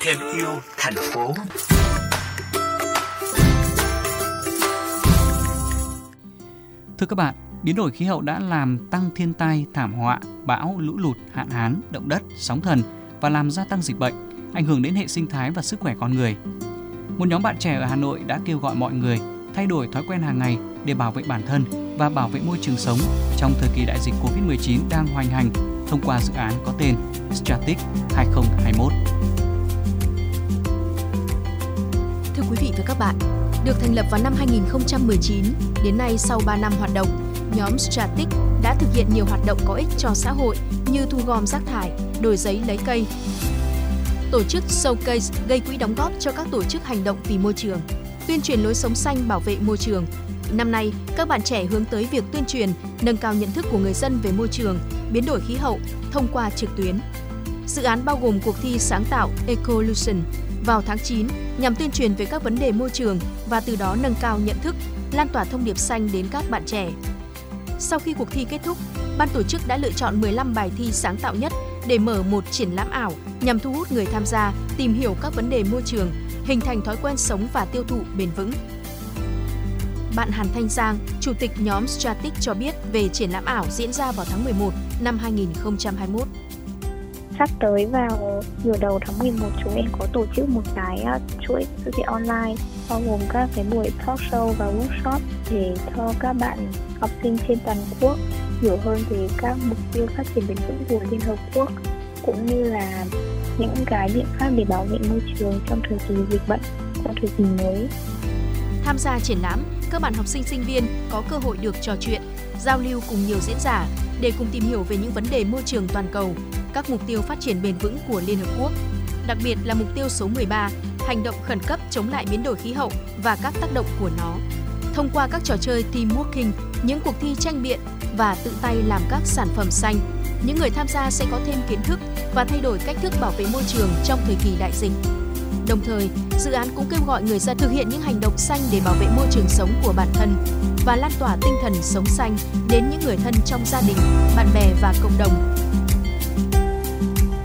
thêm yêu thành phố Thưa các bạn, biến đổi khí hậu đã làm tăng thiên tai, thảm họa, bão, lũ lụt, hạn hán, động đất, sóng thần và làm gia tăng dịch bệnh, ảnh hưởng đến hệ sinh thái và sức khỏe con người. Một nhóm bạn trẻ ở Hà Nội đã kêu gọi mọi người thay đổi thói quen hàng ngày để bảo vệ bản thân và bảo vệ môi trường sống trong thời kỳ đại dịch Covid-19 đang hoành hành thông qua dự án có tên Stratic 2021. Thưa quý vị và các bạn, được thành lập vào năm 2019, đến nay sau 3 năm hoạt động, nhóm Stratic đã thực hiện nhiều hoạt động có ích cho xã hội như thu gom rác thải, đổi giấy lấy cây, tổ chức showcase gây quỹ đóng góp cho các tổ chức hành động vì môi trường, tuyên truyền lối sống xanh bảo vệ môi trường. Năm nay, các bạn trẻ hướng tới việc tuyên truyền, nâng cao nhận thức của người dân về môi trường, biến đổi khí hậu thông qua trực tuyến. Dự án bao gồm cuộc thi sáng tạo Ecolution vào tháng 9 nhằm tuyên truyền về các vấn đề môi trường và từ đó nâng cao nhận thức, lan tỏa thông điệp xanh đến các bạn trẻ. Sau khi cuộc thi kết thúc, ban tổ chức đã lựa chọn 15 bài thi sáng tạo nhất để mở một triển lãm ảo nhằm thu hút người tham gia tìm hiểu các vấn đề môi trường, hình thành thói quen sống và tiêu thụ bền vững. Bạn Hàn Thanh Giang, chủ tịch nhóm Stratic cho biết về triển lãm ảo diễn ra vào tháng 11 năm 2021 sắp tới vào nửa đầu tháng 11 chúng em có tổ chức một cái ờ, chuỗi sự kiện online bao gồm các cái buổi talk show và workshop để cho các bạn học sinh trên toàn quốc hiểu hơn về các mục tiêu phát triển bền vững của Liên Hợp Quốc cũng như là những cái biện pháp để bảo vệ môi trường trong thời kỳ dịch bệnh, trong thời kỳ mới. Tham gia triển lãm, các bạn học sinh sinh viên có cơ hội được trò chuyện, giao lưu cùng nhiều diễn giả để cùng tìm hiểu về những vấn đề môi trường toàn cầu, các mục tiêu phát triển bền vững của Liên Hợp Quốc, đặc biệt là mục tiêu số 13, hành động khẩn cấp chống lại biến đổi khí hậu và các tác động của nó. Thông qua các trò chơi team working, những cuộc thi tranh biện và tự tay làm các sản phẩm xanh, những người tham gia sẽ có thêm kiến thức và thay đổi cách thức bảo vệ môi trường trong thời kỳ đại dịch. Đồng thời, dự án cũng kêu gọi người dân thực hiện những hành động xanh để bảo vệ môi trường sống của bản thân và lan tỏa tinh thần sống xanh đến những người thân trong gia đình, bạn bè và cộng đồng